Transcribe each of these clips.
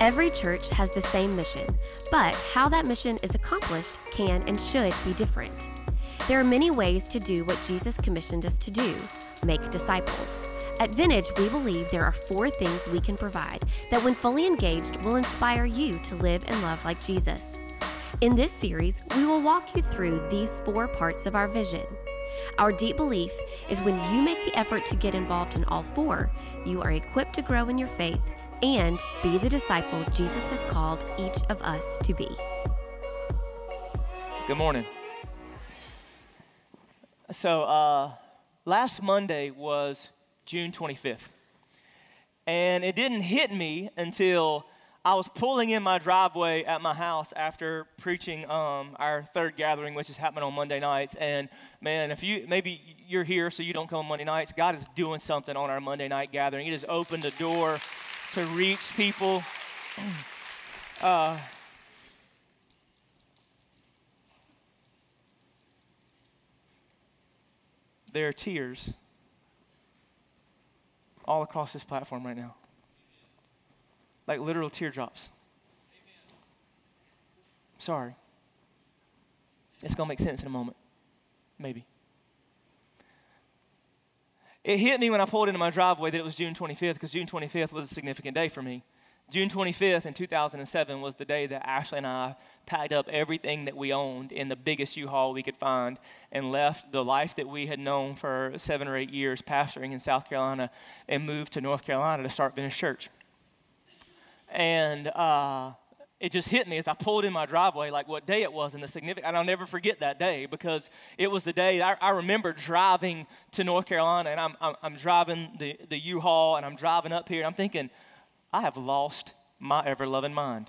Every church has the same mission, but how that mission is accomplished can and should be different. There are many ways to do what Jesus commissioned us to do make disciples. At Vintage, we believe there are four things we can provide that, when fully engaged, will inspire you to live and love like Jesus. In this series, we will walk you through these four parts of our vision. Our deep belief is when you make the effort to get involved in all four, you are equipped to grow in your faith and be the disciple Jesus has called each of us to be. Good morning. So, uh, last Monday was June 25th. And it didn't hit me until I was pulling in my driveway at my house after preaching um, our third gathering, which is happening on Monday nights. And man, if you maybe you're here so you don't come on Monday nights, God is doing something on our Monday night gathering. He just opened the door to reach people. Uh, there are tears all across this platform right now. Like literal teardrops. Sorry. It's going to make sense in a moment. Maybe. It hit me when I pulled into my driveway that it was June 25th because June 25th was a significant day for me. June 25th in 2007 was the day that Ashley and I packed up everything that we owned in the biggest U-Haul we could find and left the life that we had known for seven or eight years pastoring in South Carolina and moved to North Carolina to start Vintage Church. And uh, it just hit me as I pulled in my driveway, like what day it was and the significant. And I'll never forget that day because it was the day I, I remember driving to North Carolina and I'm, I'm, I'm driving the, the U-Haul and I'm driving up here and I'm thinking, I have lost my ever loving mind.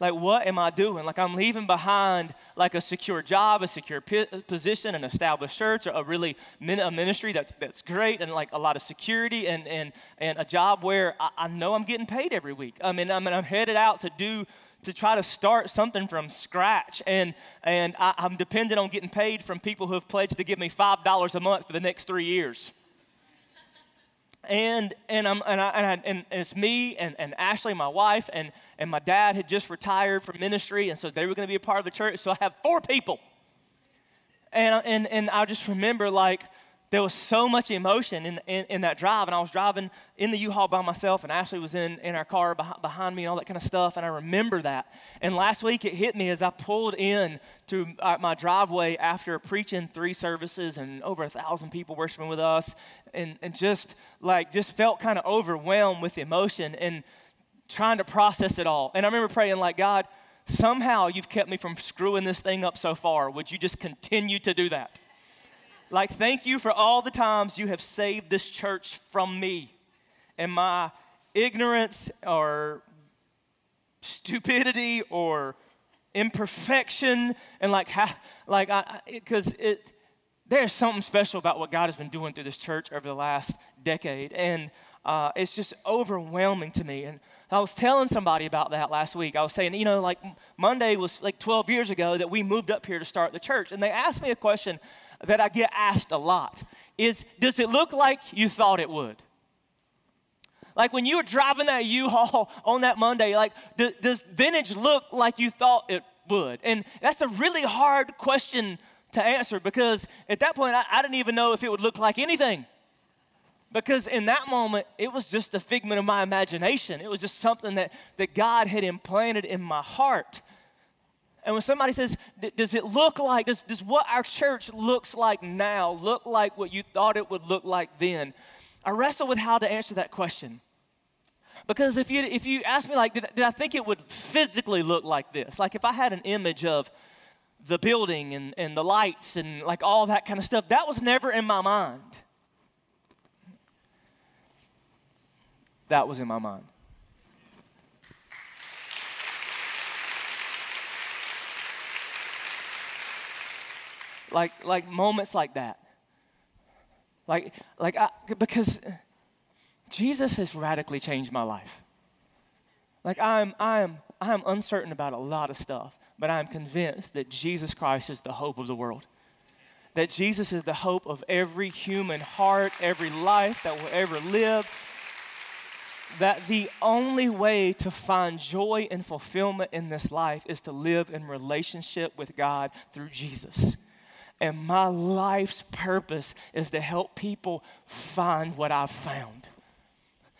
Like, what am I doing? Like, I'm leaving behind like a secure job, a secure p- position, an established church, a really min- a ministry that's, that's great, and like a lot of security, and, and, and a job where I, I know I'm getting paid every week. I mean, I mean, I'm headed out to do to try to start something from scratch. And, and I, am dependent on getting paid from people who have pledged to give me $5 a month for the next three years and and I'm and, I, and, I, and it's me and, and Ashley, my wife, and and my dad had just retired from ministry, and so they were going to be a part of the church. So I have four people, and and and I just remember like there was so much emotion in, in, in, that drive. And I was driving in the U-Haul by myself, and Ashley was in, in our car behind, behind, me and all that kind of stuff. And I remember that. And last week it hit me as I pulled in to uh, my driveway after preaching three services and over a thousand people worshiping with us, and, and just like just felt kind of overwhelmed with emotion and trying to process it all. And I remember praying like, God, somehow you've kept me from screwing this thing up so far. Would you just continue to do that? Like, thank you for all the times you have saved this church from me. And my ignorance or stupidity or imperfection and like how like i because it, it there's something special about what god has been doing through this church over the last decade. And uh, it's just overwhelming to me. And i was telling somebody about that last week. I was saying you know like monday was like 12 years ago that we moved up here to start the church. And they asked me a question that I get asked a lot is Does it look like you thought it would? Like when you were driving that U-Haul on that Monday, like does vintage look like you thought it would? And that's a really hard question to answer because at that point I, I didn't even know if it would look like anything. Because in that moment, it was just a figment of my imagination. It was just something that, that God had implanted in my heart. And when somebody says, Does it look like, does, does what our church looks like now look like what you thought it would look like then? I wrestle with how to answer that question. Because if you, if you ask me, like, did, did I think it would physically look like this? Like, if I had an image of the building and, and the lights and like all that kind of stuff, that was never in my mind. That was in my mind. Like, like moments like that. Like, like I, because Jesus has radically changed my life. Like I'm, I'm, I'm uncertain about a lot of stuff, but I'm convinced that Jesus Christ is the hope of the world. That Jesus is the hope of every human heart, every life that will ever live. that the only way to find joy and fulfillment in this life is to live in relationship with God through Jesus. And my life's purpose is to help people find what I've found.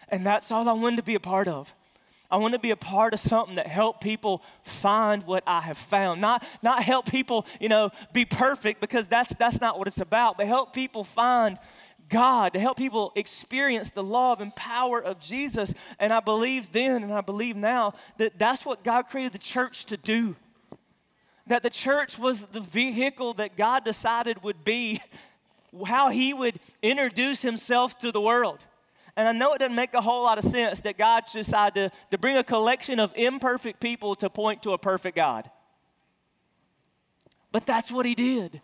And that's all I wanted to be a part of. I want to be a part of something that help people find what I have found. Not, not help people, you know, be perfect because that's, that's not what it's about, but help people find God, to help people experience the love and power of Jesus. And I believe then and I believe now that that's what God created the church to do. That the church was the vehicle that God decided would be how He would introduce Himself to the world. And I know it doesn't make a whole lot of sense that God decided to, to bring a collection of imperfect people to point to a perfect God. But that's what He did.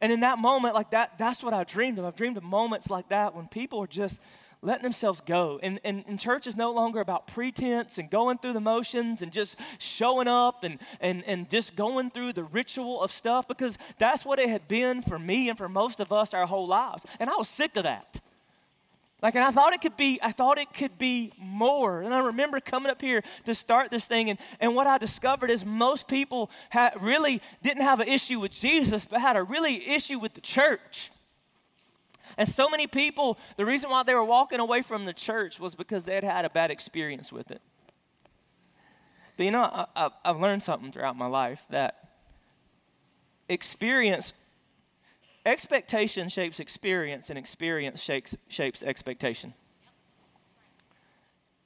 And in that moment, like that, that's what I dreamed of. I've dreamed of moments like that when people are just letting themselves go. And, and, and church is no longer about pretense and going through the motions and just showing up and, and, and just going through the ritual of stuff because that's what it had been for me and for most of us our whole lives. And I was sick of that. Like, and I thought it could be, I thought it could be more. And I remember coming up here to start this thing, and, and what I discovered is most people had, really didn't have an issue with Jesus, but had a really issue with the church. And so many people, the reason why they were walking away from the church was because they had had a bad experience with it. But you know, I, I, I've learned something throughout my life that experience Expectation shapes experience, and experience shapes, shapes expectation.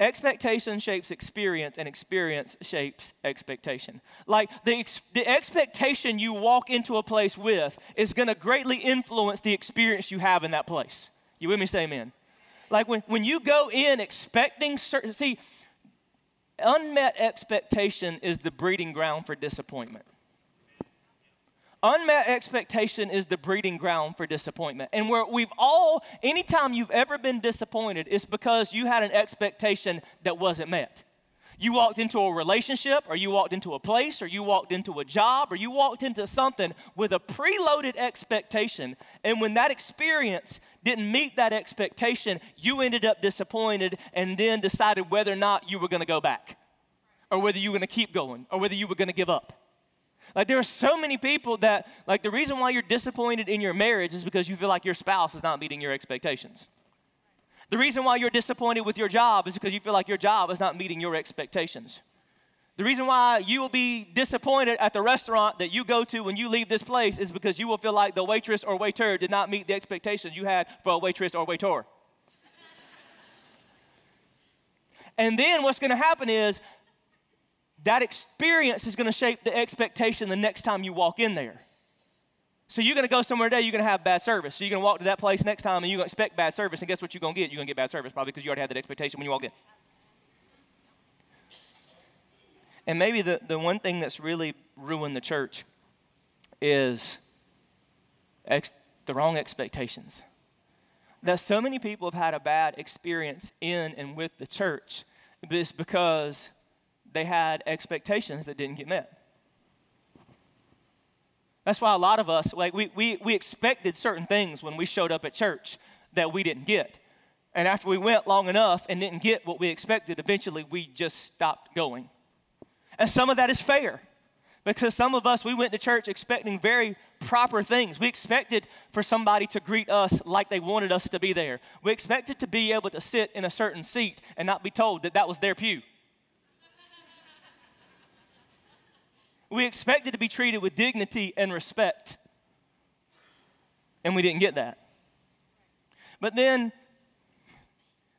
Expectation shapes experience, and experience shapes expectation. Like the, ex- the expectation you walk into a place with is going to greatly influence the experience you have in that place. You with me? Say amen. Like when, when you go in expecting certain, see, unmet expectation is the breeding ground for disappointment. Unmet expectation is the breeding ground for disappointment. And where we've all, anytime you've ever been disappointed, it's because you had an expectation that wasn't met. You walked into a relationship, or you walked into a place, or you walked into a job, or you walked into something with a preloaded expectation. And when that experience didn't meet that expectation, you ended up disappointed and then decided whether or not you were going to go back, or whether you were going to keep going, or whether you were going to give up. Like there are so many people that like the reason why you're disappointed in your marriage is because you feel like your spouse is not meeting your expectations. The reason why you're disappointed with your job is because you feel like your job is not meeting your expectations. The reason why you will be disappointed at the restaurant that you go to when you leave this place is because you will feel like the waitress or waiter did not meet the expectations you had for a waitress or waiter. and then what's going to happen is that experience is going to shape the expectation the next time you walk in there. So you're going to go somewhere today, you're going to have bad service. So you're going to walk to that place next time and you're going to expect bad service. And guess what you're going to get? You're going to get bad service probably because you already had that expectation when you walk in. And maybe the, the one thing that's really ruined the church is ex- the wrong expectations. That so many people have had a bad experience in and with the church is because they had expectations that didn't get met. That's why a lot of us, like, we, we, we expected certain things when we showed up at church that we didn't get. And after we went long enough and didn't get what we expected, eventually we just stopped going. And some of that is fair because some of us, we went to church expecting very proper things. We expected for somebody to greet us like they wanted us to be there. We expected to be able to sit in a certain seat and not be told that that was their pew. We expected to be treated with dignity and respect. And we didn't get that. But then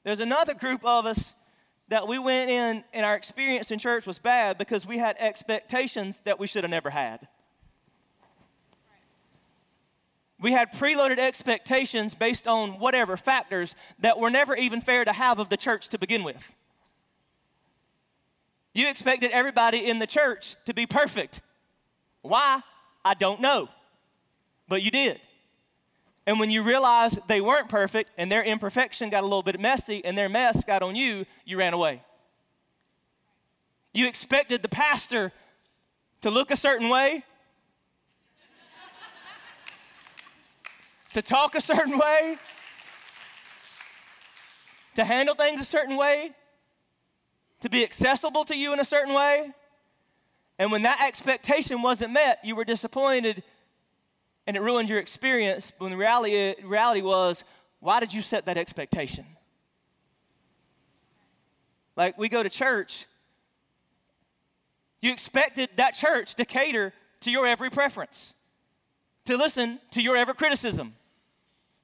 there's another group of us that we went in and our experience in church was bad because we had expectations that we should have never had. We had preloaded expectations based on whatever factors that were never even fair to have of the church to begin with. You expected everybody in the church to be perfect. Why? I don't know. But you did. And when you realized they weren't perfect and their imperfection got a little bit messy and their mess got on you, you ran away. You expected the pastor to look a certain way, to talk a certain way, to handle things a certain way, to be accessible to you in a certain way. And when that expectation wasn't met, you were disappointed and it ruined your experience. When the reality, reality was, why did you set that expectation? Like we go to church, you expected that church to cater to your every preference, to listen to your every criticism,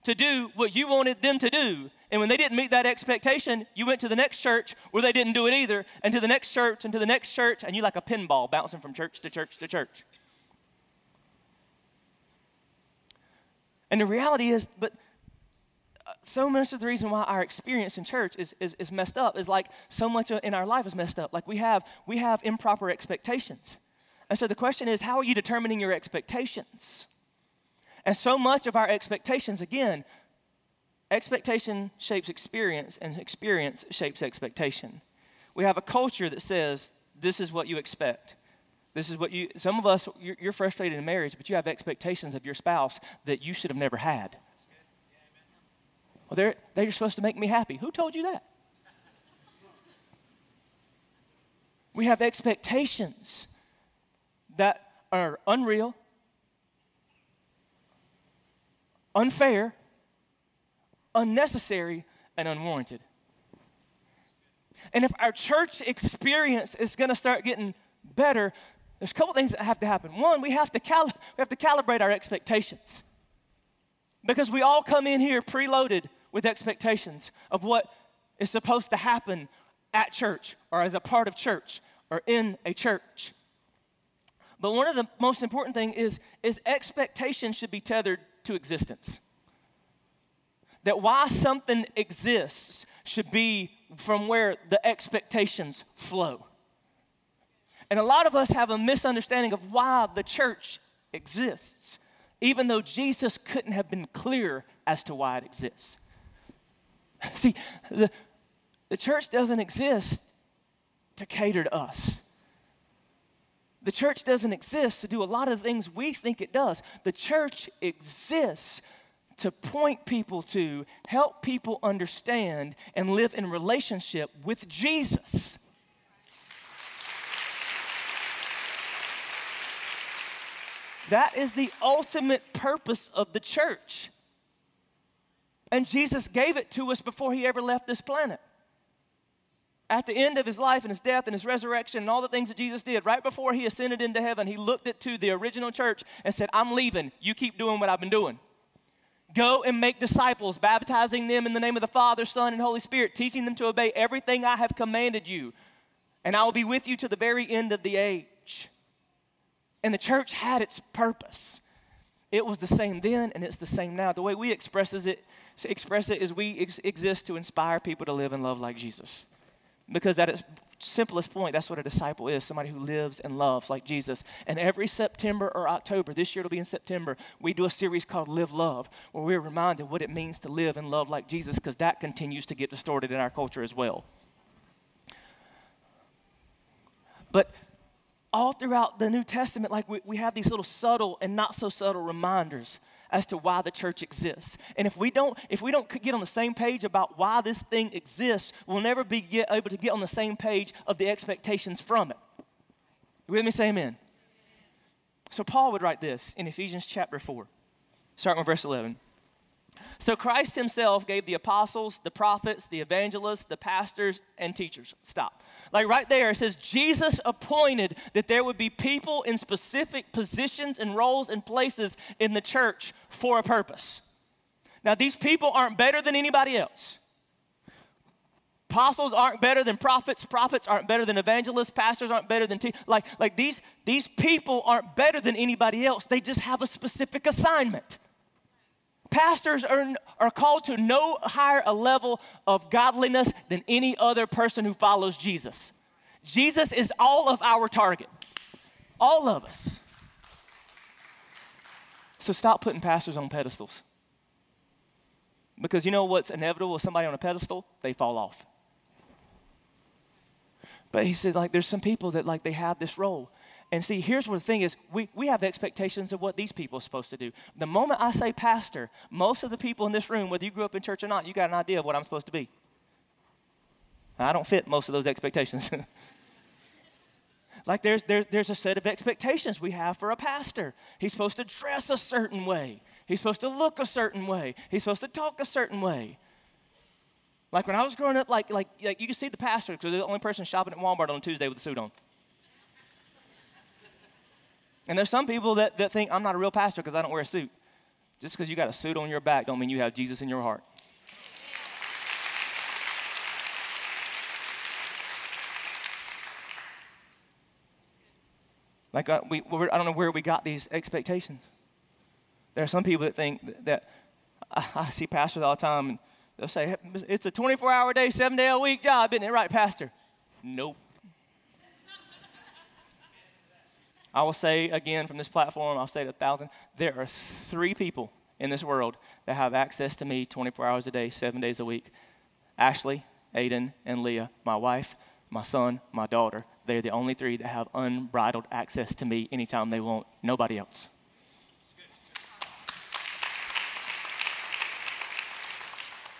to do what you wanted them to do. And when they didn't meet that expectation, you went to the next church where they didn't do it either, and to the next church, and to the next church, and you like a pinball bouncing from church to church to church. And the reality is, but uh, so much of the reason why our experience in church is, is, is messed up is like so much in our life is messed up. Like we have, we have improper expectations. And so the question is, how are you determining your expectations? And so much of our expectations, again, expectation shapes experience, and experience shapes expectation. We have a culture that says, this is what you expect. This is what you, some of us, you're, you're frustrated in marriage, but you have expectations of your spouse that you should have never had. Well, they're, they're supposed to make me happy. Who told you that? We have expectations that are unreal, unfair, unnecessary, and unwarranted. And if our church experience is going to start getting better, there's a couple things that have to happen. One, we have to, cal- we have to calibrate our expectations. Because we all come in here preloaded with expectations of what is supposed to happen at church or as a part of church or in a church. But one of the most important thing is, is expectation should be tethered to existence. That why something exists should be from where the expectations flow. And a lot of us have a misunderstanding of why the church exists, even though Jesus couldn't have been clear as to why it exists. See, the, the church doesn't exist to cater to us. The church doesn't exist to do a lot of the things we think it does. The church exists to point people to, help people understand, and live in relationship with Jesus. That is the ultimate purpose of the church. And Jesus gave it to us before he ever left this planet at the end of his life and his death and his resurrection and all the things that Jesus did, right before he ascended into heaven, he looked at to the original church and said, I'm leaving. You keep doing what I've been doing. Go and make disciples, baptizing them in the name of the Father, Son, and Holy Spirit, teaching them to obey everything I have commanded you. And I will be with you to the very end of the age. And the church had its purpose. It was the same then and it's the same now. The way we express it, express it is we ex- exist to inspire people to live and love like Jesus. Because at its simplest point, that's what a disciple is somebody who lives and loves like Jesus. And every September or October, this year it'll be in September, we do a series called Live Love, where we're reminded what it means to live and love like Jesus, because that continues to get distorted in our culture as well. But all throughout the New Testament, like we, we have these little subtle and not so subtle reminders as to why the church exists. And if we don't, if we don't get on the same page about why this thing exists, we'll never be able to get on the same page of the expectations from it. You with me? Say amen. So Paul would write this in Ephesians chapter 4, starting with verse 11. So Christ himself gave the apostles, the prophets, the evangelists, the pastors, and teachers. Stop. Like right there, it says Jesus appointed that there would be people in specific positions and roles and places in the church for a purpose. Now, these people aren't better than anybody else. Apostles aren't better than prophets. Prophets aren't better than evangelists. Pastors aren't better than te- like like these these people aren't better than anybody else. They just have a specific assignment. Pastors are, are called to no higher a level of godliness than any other person who follows Jesus. Jesus is all of our target, all of us. So stop putting pastors on pedestals. Because you know what's inevitable with somebody on a pedestal? They fall off. But he said, like, there's some people that, like, they have this role. And see, here's what the thing is we, we have expectations of what these people are supposed to do. The moment I say pastor, most of the people in this room, whether you grew up in church or not, you got an idea of what I'm supposed to be. I don't fit most of those expectations. like there's, there's, there's a set of expectations we have for a pastor. He's supposed to dress a certain way, he's supposed to look a certain way, he's supposed to talk a certain way. Like when I was growing up, like, like, like you can see the pastor because they're the only person shopping at Walmart on Tuesday with a suit on. And there's some people that, that think I'm not a real pastor because I don't wear a suit. Just because you got a suit on your back don't mean you have Jesus in your heart. Like, uh, we, I don't know where we got these expectations. There are some people that think that, that I, I, see pastors all the time, and they'll say, It's a 24 hour day, seven day a week job, isn't it right, Pastor? Nope. I will say again from this platform, I'll say it a thousand. There are three people in this world that have access to me 24 hours a day, seven days a week Ashley, Aiden, and Leah, my wife, my son, my daughter. They're the only three that have unbridled access to me anytime they want. Nobody else.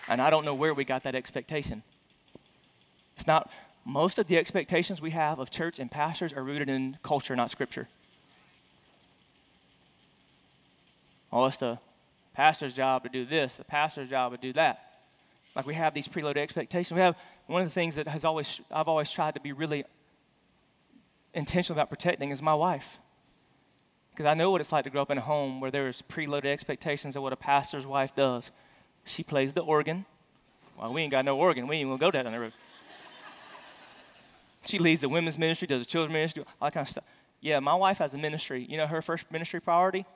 And I don't know where we got that expectation. It's not, most of the expectations we have of church and pastors are rooted in culture, not scripture. Oh, it's the pastor's job to do this, the pastor's job to do that. Like we have these preloaded expectations. We have one of the things that has always I've always tried to be really intentional about protecting is my wife. Because I know what it's like to grow up in a home where there's preloaded expectations of what a pastor's wife does. She plays the organ. Well, we ain't got no organ. We ain't gonna go down the road. She leads the women's ministry, does the children's ministry, all that kind of stuff. Yeah, my wife has a ministry. You know her first ministry priority?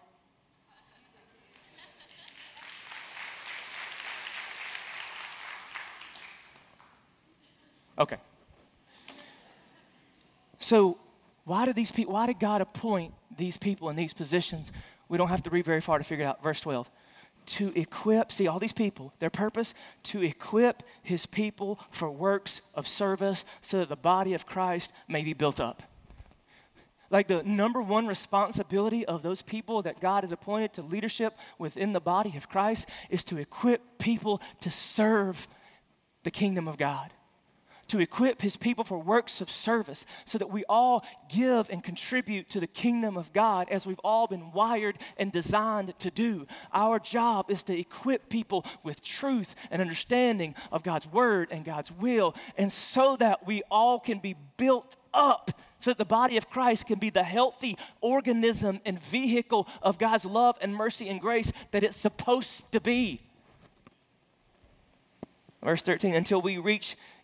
Okay. So, why did these people, why did God appoint these people in these positions? We don't have to read very far to figure it out. Verse 12. To equip, see, all these people, their purpose, to equip his people for works of service so that the body of Christ may be built up. Like the number one responsibility of those people that God has appointed to leadership within the body of Christ is to equip people to serve the kingdom of God to equip his people for works of service so that we all give and contribute to the kingdom of God as we've all been wired and designed to do. Our job is to equip people with truth and understanding of God's word and God's will, and so that we all can be built up so that the body of Christ can be the healthy organism and vehicle of God's love and mercy and grace that it's supposed to be. Verse 13, until we reach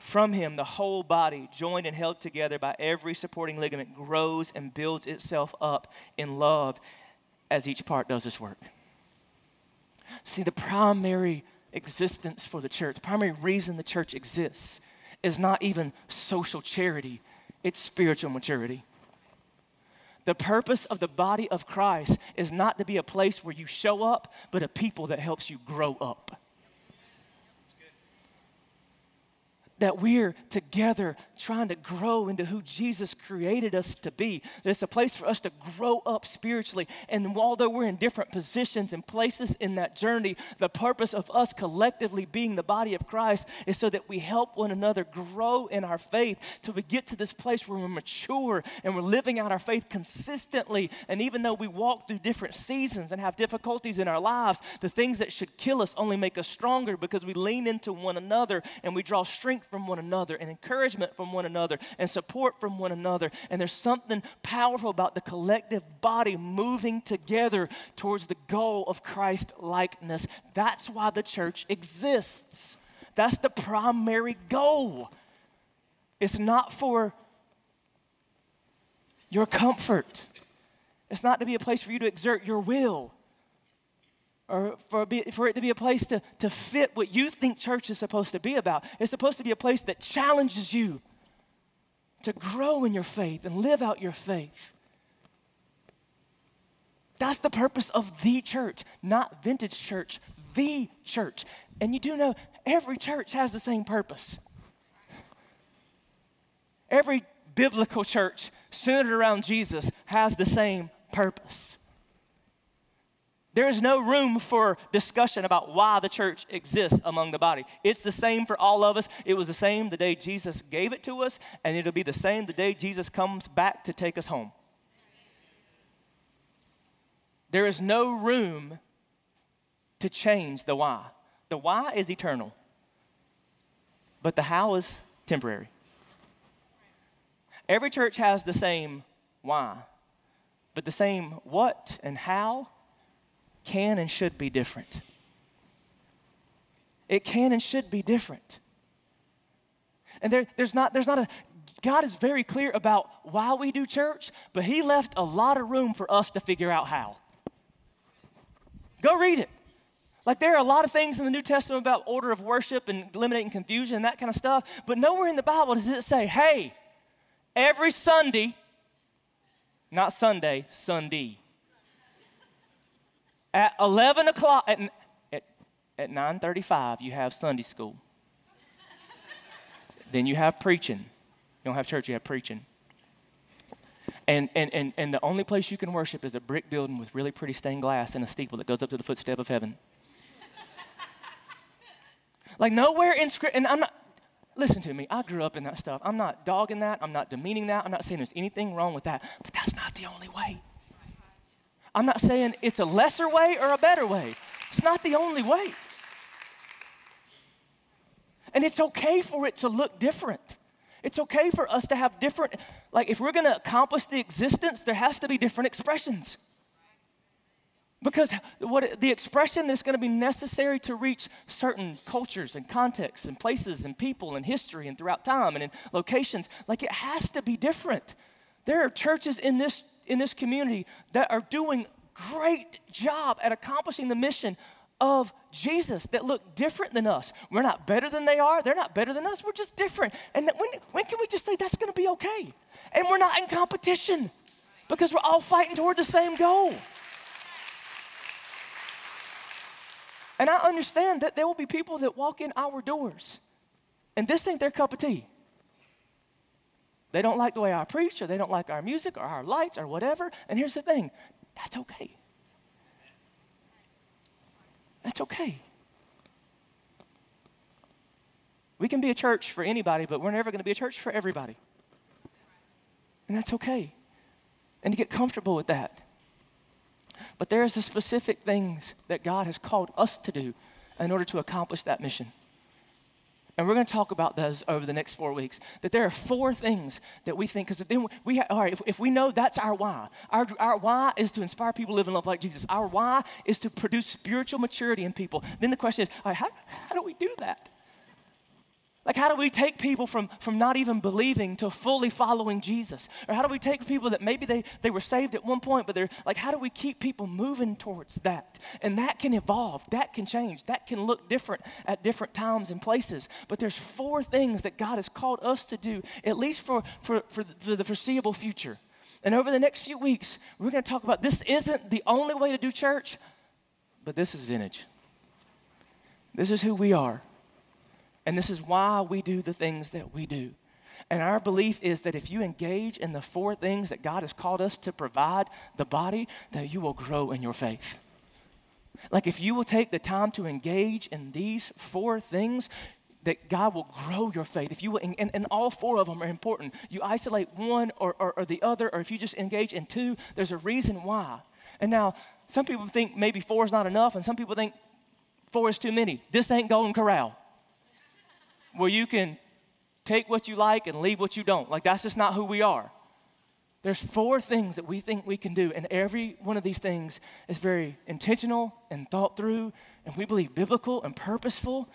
from him, the whole body, joined and held together by every supporting ligament, grows and builds itself up in love as each part does its work. See, the primary existence for the church, the primary reason the church exists, is not even social charity, it's spiritual maturity. The purpose of the body of Christ is not to be a place where you show up, but a people that helps you grow up. That we're together trying to grow into who Jesus created us to be. That it's a place for us to grow up spiritually. And although we're in different positions and places in that journey, the purpose of us collectively being the body of Christ is so that we help one another grow in our faith till we get to this place where we're mature and we're living out our faith consistently. And even though we walk through different seasons and have difficulties in our lives, the things that should kill us only make us stronger because we lean into one another and we draw strength from one another and encouragement from one another and support from one another. And there's something powerful about the collective body moving together towards the goal of Christ likeness. That's why the church exists. That's the primary goal. It's not for your comfort. It's not to be a place for you to exert your will or for, be, for it to be a place to, to fit what you think church is supposed to be about. It's supposed to be a place that challenges you to grow in your faith and live out your faith. That's the purpose of the church, not vintage church, the church. And you do know every church has the same purpose. Every biblical church centered around Jesus has the same purpose. There is no room for discussion about why the church exists among the body. It's the same for all of us. It was the same the day Jesus gave it to us, and it'll be the same the day Jesus comes back to take us home. There is no room to change the why. The why is eternal, but the how is temporary. Every church has the same why, but the same what and how can and should be different. It can and should be different. And there, there's, not, there's not a, God is very clear about why we do church, but He left a lot of room for us to figure out how. Go read it. Like there are a lot of things in the New Testament about order of worship and eliminating confusion and that kind of stuff, but nowhere in the Bible does it say, hey, every Sunday, not Sunday, Sunday, at 11 o'clock, at, at, at 9.35, you have Sunday school. then you have preaching. You don't have church, you have preaching. And, and, and, and the only place you can worship is a brick building with really pretty stained glass and a steeple that goes up to the footstep of heaven. like nowhere in script, and I'm not, listen to me, I grew up in that stuff. I'm not dogging that, I'm not demeaning that, I'm not saying there's anything wrong with that, but that's not the only way. I'm not saying it's a lesser way or a better way. It's not the only way. And it's okay for it to look different. It's okay for us to have different, like, if we're gonna accomplish the existence, there has to be different expressions. Because what the expression that's going to be necessary to reach certain cultures and contexts and places and people and history and throughout time and in locations, like it has to be different. There are churches in this in this community that are doing great job at accomplishing the mission of Jesus that look different than us. We're not better than they are. They're not better than us. We're just different. And when, when can we just say that's going to be okay? And we're not in competition because we're all fighting toward the same goal. And I understand that there will be people that walk in our doors and this ain't their cup of tea. They don't like the way I preach, or they don't like our music, or our lights, or whatever. And here's the thing that's okay. That's okay. We can be a church for anybody, but we're never going to be a church for everybody. And that's okay. And to get comfortable with that. But there are specific things that God has called us to do in order to accomplish that mission. And we're going to talk about those over the next four weeks. That there are four things that we think, because then we, ha- all right, if, if, we know that's our why, our, our why is to inspire people to live and love like Jesus. Our why is to produce spiritual maturity in people. Then the question is, how, how do we do that? Like, how do we take people from, from not even believing to fully following Jesus? Or how do we take people that maybe they, they were saved at one point, but they're like, how do we keep people moving towards that? And that can evolve, that can change, that can look different at different times and places. But there's four things that God has called us to do, at least for, for, for the, foreseeable future. And over the next few weeks, we're going to talk about this isn't the only way to do church, but this is vintage. This is who we are. And this is why we do the things that we do. And our belief is that if you engage in the four things that God has called us to provide the body, that you will grow in your faith. Like if you will take the time to engage in these four things, that God will grow your faith. If you will, and, and all four of them are important. You isolate one or, or, or the other, or if you just engage in two, there's a reason why. And now, some people think maybe four is not enough, and some people think four is too many. This ain't Golden Corral where you can take what you like and leave what you don't. Like, that's just not who we are. There's four things that we think we can do, and every one of these things is very intentional and thought through, and we believe biblical and purposeful.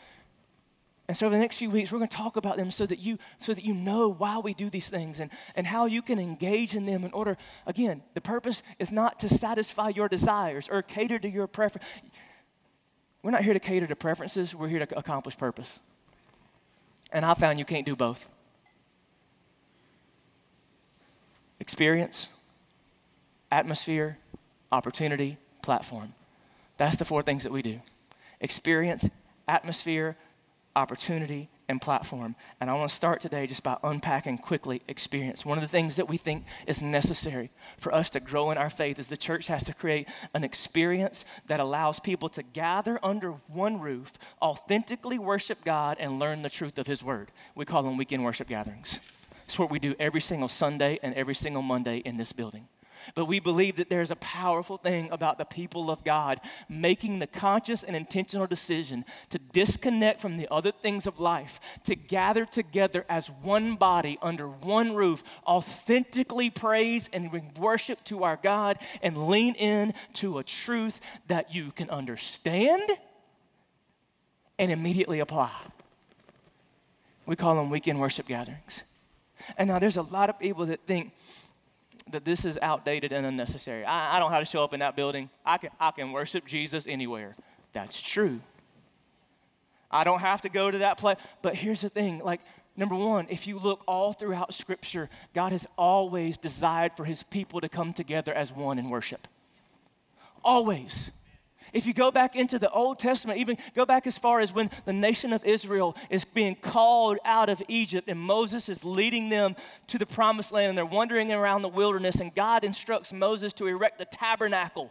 And so, over the next few weeks, we're going to talk about them so that you, so that you know why we do these things and, and how you can engage in them in order. Again, the purpose is not to satisfy your desires or cater to your preference. We're not here to cater to preferences, we're here to accomplish purpose. And I found you can't do both. experience, atmosphere, opportunity, platform. That's the four things that we do experience, atmosphere, opportunity, and platform. And I want to start today just by unpacking quickly experience. One of the things that we think is necessary for us to grow in our faith is the church has to create an experience that allows people to gather under one roof, authentically worship God, and learn the truth of His Word. We call them weekend worship gatherings. It's what we do every single Sunday and every single Monday in this building. But we believe that there's a powerful thing about the people of God making the conscious and intentional decision to disconnect from the other things of life, to gather together as one body under one roof, authentically praise and worship to our God, and lean in to a truth that you can understand and immediately apply. We call them weekend worship gatherings. And now there's a lot of people that think that this is outdated and unnecessary. I, I don't how to show up in that building. I can, I can worship Jesus anywhere. That's true. I don't have to go to that place. But here's the thing like, number one, if you look all throughout Scripture, God has always desired for his people to come together as one in worship. Always. If you go back into the Old Testament, even go back as far as when the nation of Israel is being called out of Egypt and Moses is leading them to the promised land and they're wandering around the wilderness, and God instructs Moses to erect the tabernacle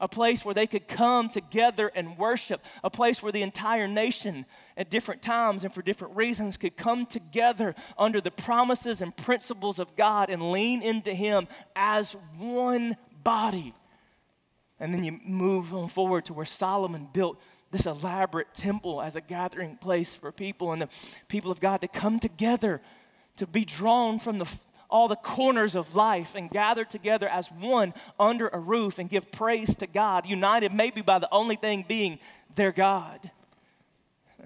a place where they could come together and worship, a place where the entire nation at different times and for different reasons could come together under the promises and principles of God and lean into Him as one body. And then you move on forward to where Solomon built this elaborate temple as a gathering place for people and the people of God to come together, to be drawn from the, all the corners of life and gather together as one under a roof and give praise to God, united maybe by the only thing being their God.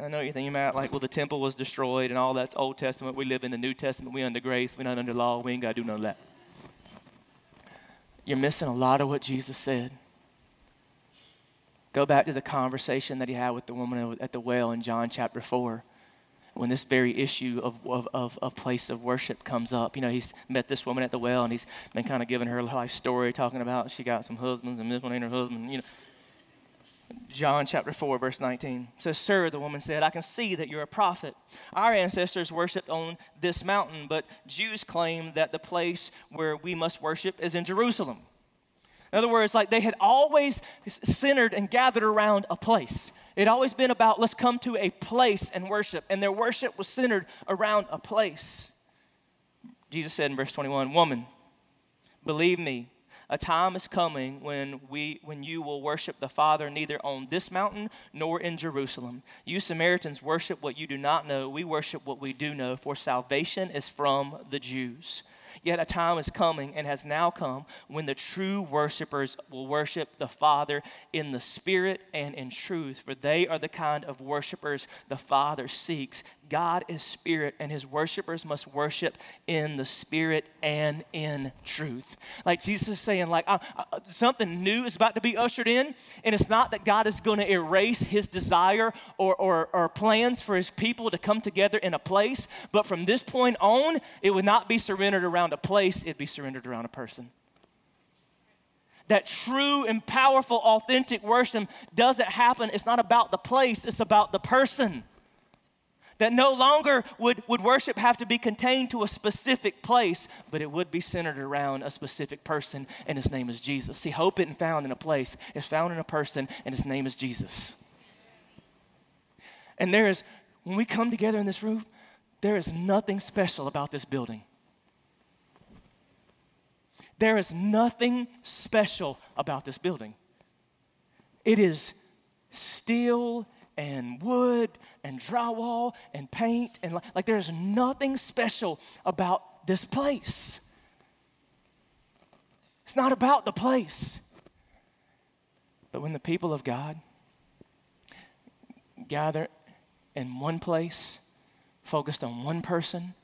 I know you're thinking about like, well, the temple was destroyed and all that's Old Testament. We live in the New Testament. We're under grace. We're not under law. We ain't got to do none of that. You're missing a lot of what Jesus said. Go back to the conversation that he had with the woman at the well in John chapter 4 when this very issue of, of, of, of, place of worship comes up. You know, he's met this woman at the well and he's been kind of giving her a life story, talking about she got some husbands and this one ain't her husband. You know, John chapter 4, verse 19 says, Sir, the woman said, I can see that you're a prophet. Our ancestors worshiped on this mountain, but Jews claim that the place where we must worship is in Jerusalem. In other words, like they had always centered and gathered around a place. It always been about let's come to a place and worship, and their worship was centered around a place. Jesus said in verse 21, Woman, believe me, a time is coming when we when you will worship the Father neither on this mountain nor in Jerusalem. You Samaritans worship what you do not know. We worship what we do know, for salvation is from the Jews. Yet a time is coming and has now come when the true worshipers will worship the Father in the Spirit and in truth, for they are the kind of worshipers the Father seeks. God is spirit, and his worshipers must worship in the spirit and in truth. Like Jesus is saying, like uh, uh, something new is about to be ushered in, and it's not that God is going to erase his desire or, or, or plans for his people to come together in a place, but from this point on, it would not be surrendered around a place, it'd be surrendered around a person that true and powerful, authentic worship doesn't happen. It's not about the place, it's about the person. That no longer would, would worship have to be contained to a specific place, but it would be centered around a specific person, and his name is Jesus. See, hope isn't found in a place, it's found in a person, and his name is Jesus. And there is, when we come together in this room, there is nothing special about this building. There is nothing special about this building. It is steel and wood and drywall and paint and like, like there's nothing special about this place. It's not about the place. But when the people of God gather in one place, focused on one person,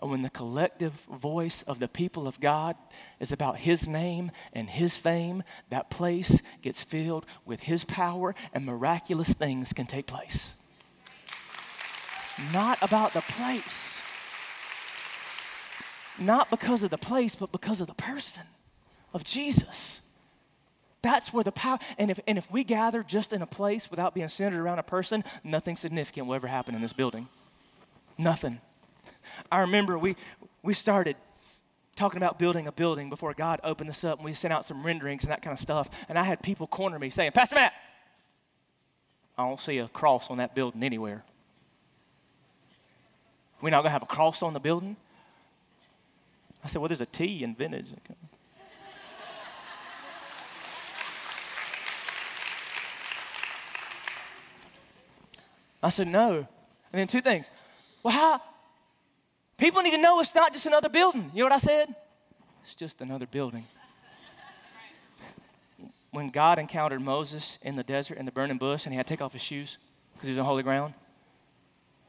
and when the collective voice of the people of God is about His name and His fame, that place gets filled with His power and miraculous things can take place. Not about the place. not because of the place, but because of the person of Jesus. That's where the power, and if, and if we gather just in a place without being centered around a person, nothing significant will ever happen in this building. Nothing. I remember we, we started talking about building a building before God opened this up, and we sent out some renderings and that kind of stuff. And I had people corner me saying, Pastor Matt, I don't see a cross on that building anywhere. We're not going to have a cross on the building? I said, Well, there's a T in vintage. I said, No. And then two things. Well, how? People need to know it's not just another building. You know what I said? It's just another building. When God encountered Moses in the desert in the burning bush and he had to take off his shoes because he was on holy ground,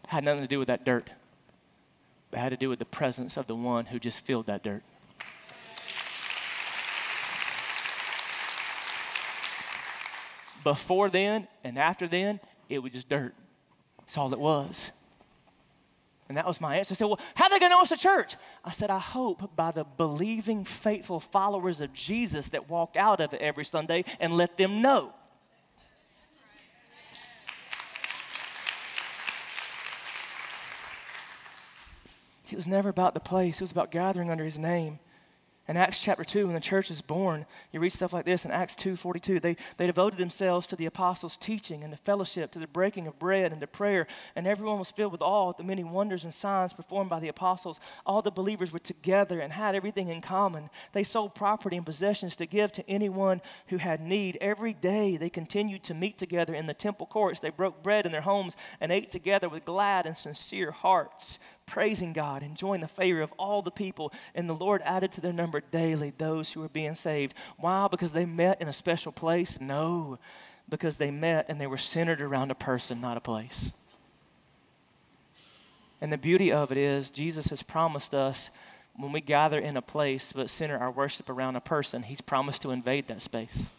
had nothing to do with that dirt, but had to do with the presence of the one who just filled that dirt. Before then and after then, it was just dirt. That's all it was. And that was my answer. I said, Well, how are they going to know it's a church? I said, I hope by the believing, faithful followers of Jesus that walk out of it every Sunday and let them know. It was never about the place, it was about gathering under his name. In Acts chapter 2, when the church is born, you read stuff like this in Acts 2 42. They, they devoted themselves to the apostles' teaching and to fellowship, to the breaking of bread and to prayer, and everyone was filled with awe at the many wonders and signs performed by the apostles. All the believers were together and had everything in common. They sold property and possessions to give to anyone who had need. Every day they continued to meet together in the temple courts. They broke bread in their homes and ate together with glad and sincere hearts praising God, enjoying the favor of all the people. And the Lord added to their number daily those who were being saved. Why? Because they met in a special place? No, because they met and they were centered around a person, not a place. And the beauty of it is, Jesus has promised us when we gather in a place but center our worship around a person, He's promised to invade that space.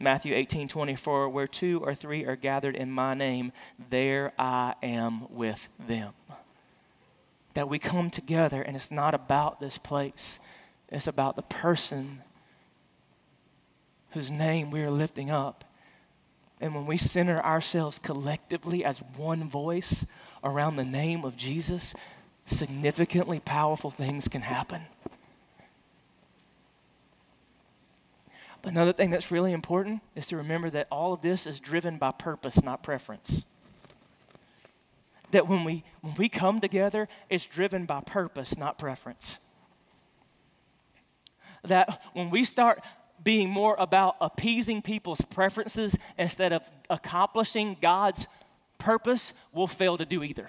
Matthew 18 24, where two or three are gathered in my name, there I am with them that we come together and it's not about this place, it's about the person whose name we are lifting up. And when we center ourselves collectively as one voice around the name of Jesus, significantly powerful things can happen. But another thing that's really important is to remember that all of this is driven by purpose, not preference that when we, when we come together, it's driven by purpose, not preference. That when we start being more about appeasing people's preferences instead of accomplishing God's purpose, we'll fail to do either.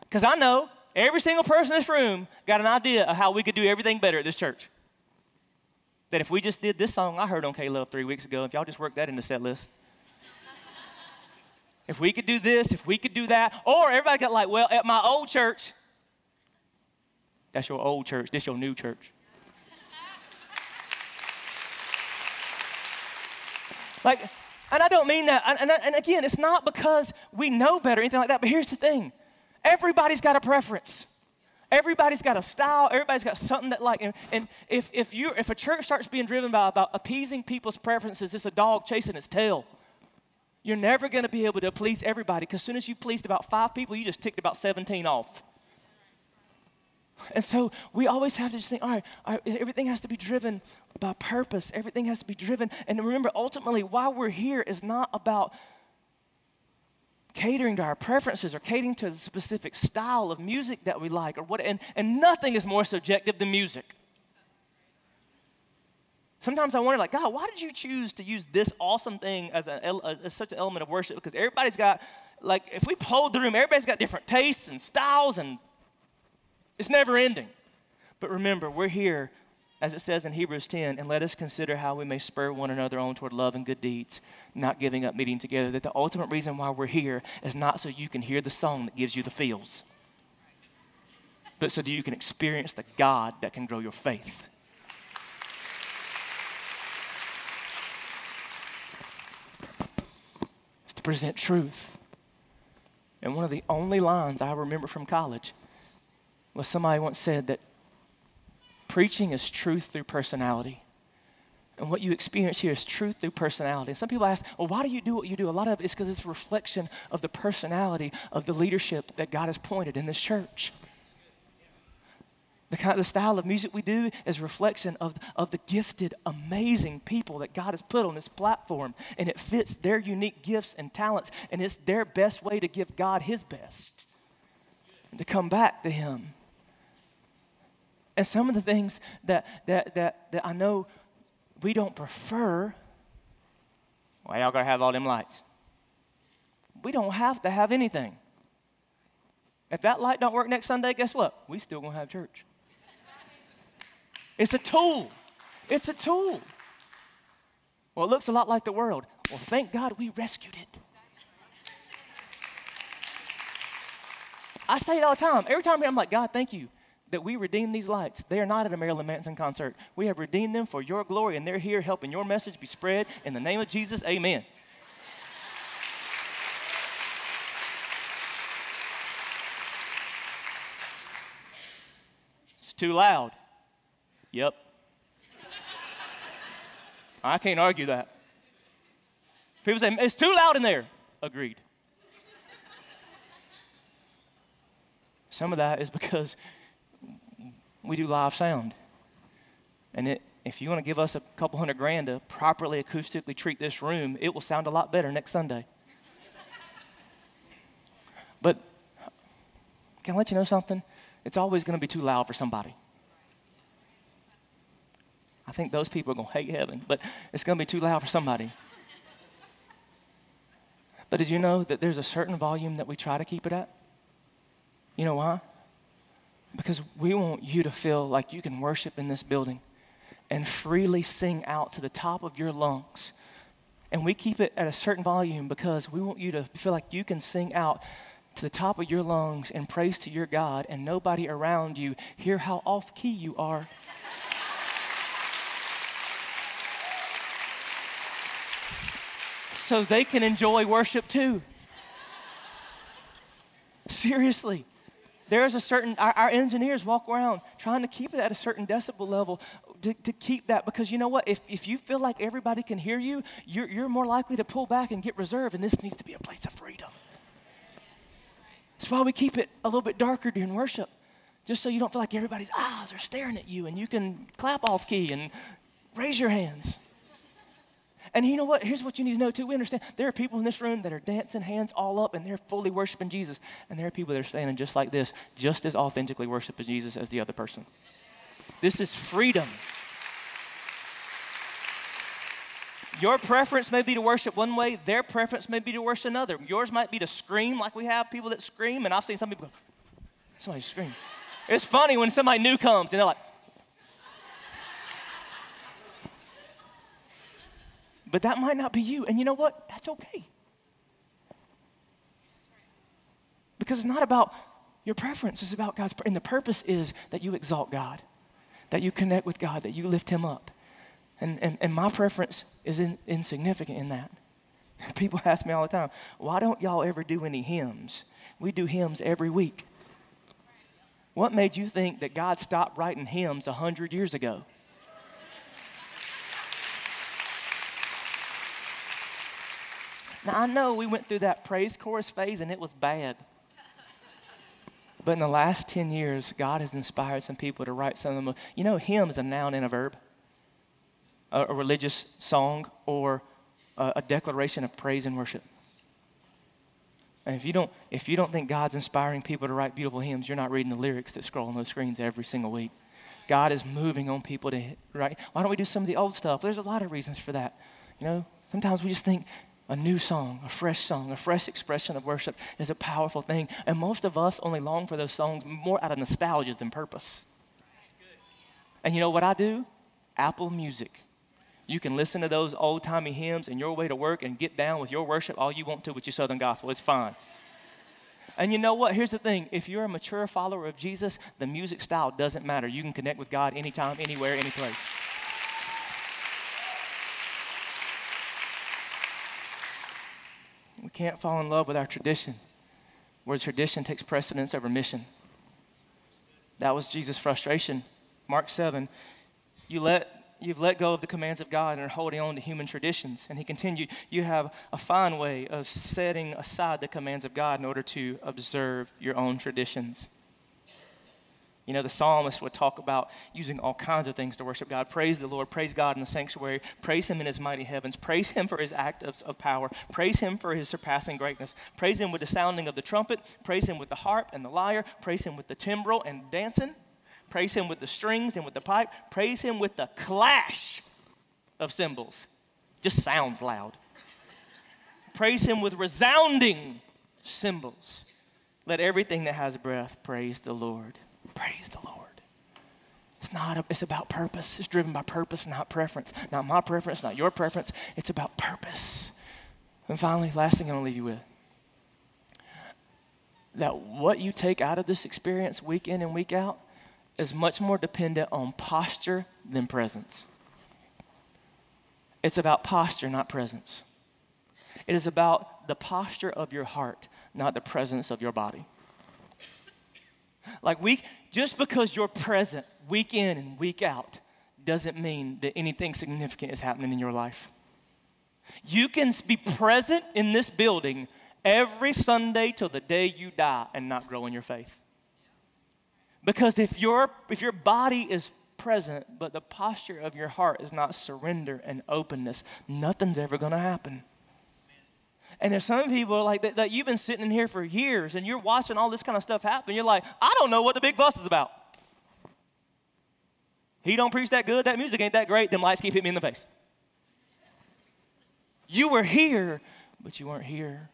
Because I know every single person in this room got an idea of how we could do everything better at this church. That if we just did this song I heard on K Love three weeks ago, if y'all just work that in the set list, if we could do this, if we could do that. Or everybody got like, well, at my old church, that's your old church, this your new church. like, and I don't mean that. And, and, again, it's not because we know better or anything like that, but here's the thing everybody's got a preference. Everybody's got a style. Everybody's got something that like, and, and if, if, you, if a church starts being driven by about appeasing people's preferences, it's a dog chasing its tail. You're never going to be able to please everybody because as soon as you pleased about five people, you just ticked about 17 off. And so we always have to just think, all right, all right, everything has to be driven by purpose. Everything has to be driven. And remember, ultimately, why we're here is not about catering to our preferences or catering to the specific style of music that we like or what. And, and nothing is more subjective than music. Sometimes I wonder, like, God, why did you choose to use this awesome thing as, a, as such an element of worship? Because everybody's got, like, if we polled the room, everybody's got different tastes and styles, and it's never ending. But remember, we're here, as it says in Hebrews 10, and let us consider how we may spur one another on toward love and good deeds, not giving up meeting together. That the ultimate reason why we're here is not so you can hear the song that gives you the feels, but so that you can experience the God that can grow your faith. Present truth. And one of the only lines I remember from college was somebody once said that preaching is truth through personality. And what you experience here is truth through personality. And some people ask, well, why do you do what you do? A lot of it is because it's a reflection of the personality of the leadership that God has pointed in this church. The kind of the style of music we do is reflection of, of the gifted, amazing people that God has put on this platform. And it fits their unique gifts and talents. And it's their best way to give God his best. And to come back to him. And some of the things that, that, that, that I know we don't prefer, why y'all gotta have all them lights? We don't have to have anything. If that light don't work next Sunday, guess what? We still gonna have church. It's a tool. It's a tool. Well, it looks a lot like the world. Well, thank God we rescued it. I say it all the time. Every time I'm like, God, thank you that we redeemed these lights. They are not at a Marilyn Manson concert. We have redeemed them for your glory, and they're here helping your message be spread. In the name of Jesus, amen. It's too loud. Yep. I can't argue that. People say, it's too loud in there. Agreed. Some of that is because we do live sound. And it, if you want to give us a couple hundred grand to properly acoustically treat this room, it will sound a lot better next Sunday. but can I let you know something? It's always going to be too loud for somebody. I think those people are going to hate heaven, but it's going to be too loud for somebody. But did you know that there's a certain volume that we try to keep it at? You know why? Because we want you to feel like you can worship in this building and freely sing out to the top of your lungs. And we keep it at a certain volume because we want you to feel like you can sing out to the top of your lungs and praise to your God, and nobody around you hear how off key you are. So they can enjoy worship too. Seriously. There's a certain, our, our, engineers walk around trying to keep it at a certain decibel level to, to keep that because you know what? If, if you feel like everybody can hear you, you're, you're more likely to pull back and get reserved, and this needs to be a place of freedom. That's why we keep it a little bit darker during worship, just so you don't feel like everybody's eyes are staring at you and you can clap off key and raise your hands. And you know what? Here's what you need to know too. We understand there are people in this room that are dancing hands all up and they're fully worshiping Jesus. And there are people that are standing just like this, just as authentically worshiping Jesus as the other person. This is freedom. Your preference may be to worship one way, their preference may be to worship another. Yours might be to scream, like we have people that scream, and I've seen some people go, somebody scream. It's funny when somebody new comes and they're like, But that might not be you. And you know what? That's okay. Because it's not about your preference, it's about God's. And the purpose is that you exalt God, that you connect with God, that you lift Him up. And, and, and my preference is in, insignificant in that. People ask me all the time, why don't y'all ever do any hymns? We do hymns every week. What made you think that God stopped writing hymns 100 years ago? Now, I know we went through that praise chorus phase and it was bad. But in the last 10 years, God has inspired some people to write some of them. You know, hymn is a noun and a verb, a, a religious song or a, a declaration of praise and worship. And if you, don't, if you don't think God's inspiring people to write beautiful hymns, you're not reading the lyrics that scroll on those screens every single week. God is moving on people to write. Why don't we do some of the old stuff? There's a lot of reasons for that. You know, sometimes we just think a new song, a fresh song, a fresh expression of worship is a powerful thing. And most of us only long for those songs more out of nostalgia than purpose. And you know what I do? Apple Music. You can listen to those old timey hymns in your way to work and get down with your worship all you want to with your Southern gospel. It's fine. And you know what? Here's the thing if you're a mature follower of Jesus, the music style doesn't matter. You can connect with God anytime, anywhere, any place. Can't fall in love with our tradition, where tradition takes precedence over mission. That was Jesus' frustration. Mark 7, you let you've let go of the commands of God and are holding on to human traditions. And he continued, You have a fine way of setting aside the commands of God in order to observe your own traditions. You know, the psalmist would talk about using all kinds of things to worship God. Praise the Lord, praise God in the sanctuary, praise Him in His mighty heavens, praise Him for His act of, of, power, praise Him for His surpassing greatness, praise Him with the sounding of the trumpet, praise Him with the harp and the lyre, praise Him with the timbrel and dancing, praise Him with the strings and with the pipe, praise Him with the clash of cymbals. Just sounds loud. praise Him with resounding cymbals. Let everything that has breath praise the Lord. Praise the Lord. It's not, a, it's about purpose. It's driven by purpose, not preference. Not my preference, not your preference. It's about purpose. And finally, last thing I'm going to leave you with that what you take out of this experience week in and week out is much more dependent on posture than presence. It's about posture, not presence. It is about the posture of your heart, not the presence of your body. Like we just because you're present week in and week out doesn't mean that anything significant is happening in your life. You can be present in this building every Sunday till the day you die and not grow in your faith. Because if your if your body is present but the posture of your heart is not surrender and openness, nothing's ever going to happen. And there's some people like that, that you've been sitting in here for years and you're watching all this kind of stuff happen. You're like, I don't know what the big fuss is about. He don't preach that good, that music ain't that great, them lights keep hitting me in the face. You were here, but you weren't here.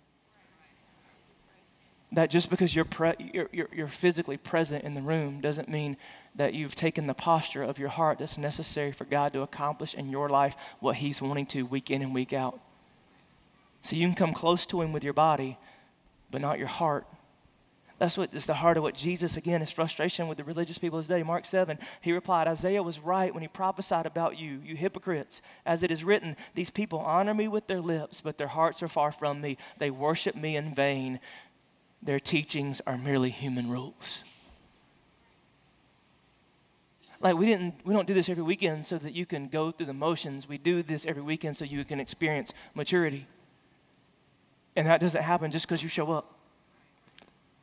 That just because you're, pre- you're, you're, you're physically present in the room doesn't mean that you've taken the posture of your heart that's necessary for God to accomplish in your life what He's wanting to week in and week out. So you can come close to him with your body, but not your heart. That's what is the heart of what Jesus, again, his frustration with the religious people of his day. Mark 7, he replied, Isaiah was right when he prophesied about you, you hypocrites. As it is written, these people honor me with their lips, but their hearts are far from me. They worship me in vain. Their teachings are merely human rules. Like we didn't we don't do this every weekend so that you can go through the motions. We do this every weekend so you can experience maturity. And that doesn't happen just because you show up.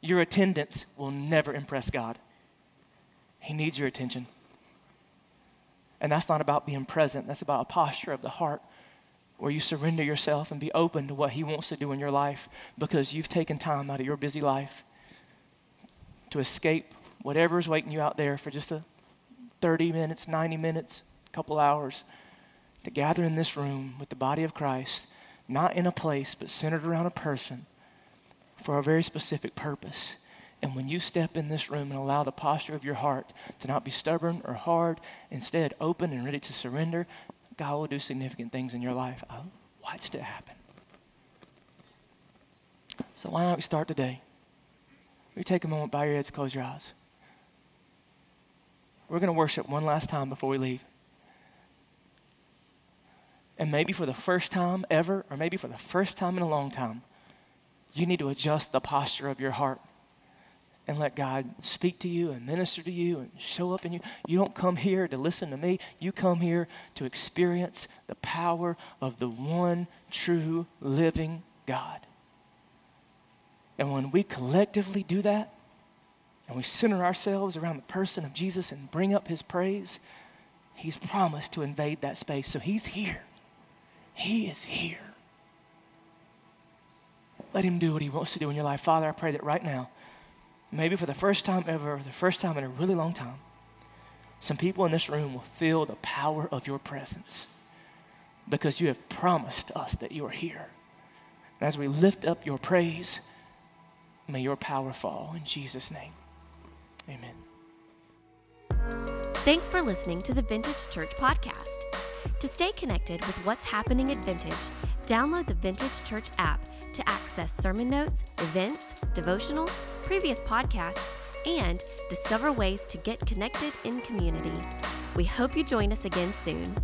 Your attendance will never impress God. He needs your attention. And that's not about being present, that's about a posture of the heart where you surrender yourself and be open to what He wants to do in your life because you've taken time out of your busy life to escape whatever is waiting you out there for just a 30 minutes, 90 minutes, a couple hours to gather in this room with the body of Christ not in a place, but centered around a person for a very specific purpose. And when you step in this room and allow the posture of your heart to not be stubborn or hard, instead open and ready to surrender, God will do significant things in your life. I watched it happen. So why don't we start today? We take a moment, bow your heads, close your eyes. We're going to worship one last time before we leave. And maybe for the first time ever, or maybe for the first time in a long time, you need to adjust the posture of your heart and let God speak to you and minister to you and show up in you. You don't come here to listen to me, you come here to experience the power of the one true living God. And when we collectively do that, and we center ourselves around the person of Jesus and bring up his praise, he's promised to invade that space. So he's here. He is here. Let Him do what He wants to do in your life. Father, I pray that right now, maybe for the first time ever, the first time in a really long time, some people in this room will feel the power of your presence because you have promised us that you are here. And as we lift up your praise, may your power fall in Jesus' name. Amen. Thanks for listening to the Vintage Church Podcast. To stay connected with what's happening at Vintage, download the Vintage Church app to access sermon notes, events, devotionals, previous podcasts, and discover ways to get connected in community. We hope you join us again soon.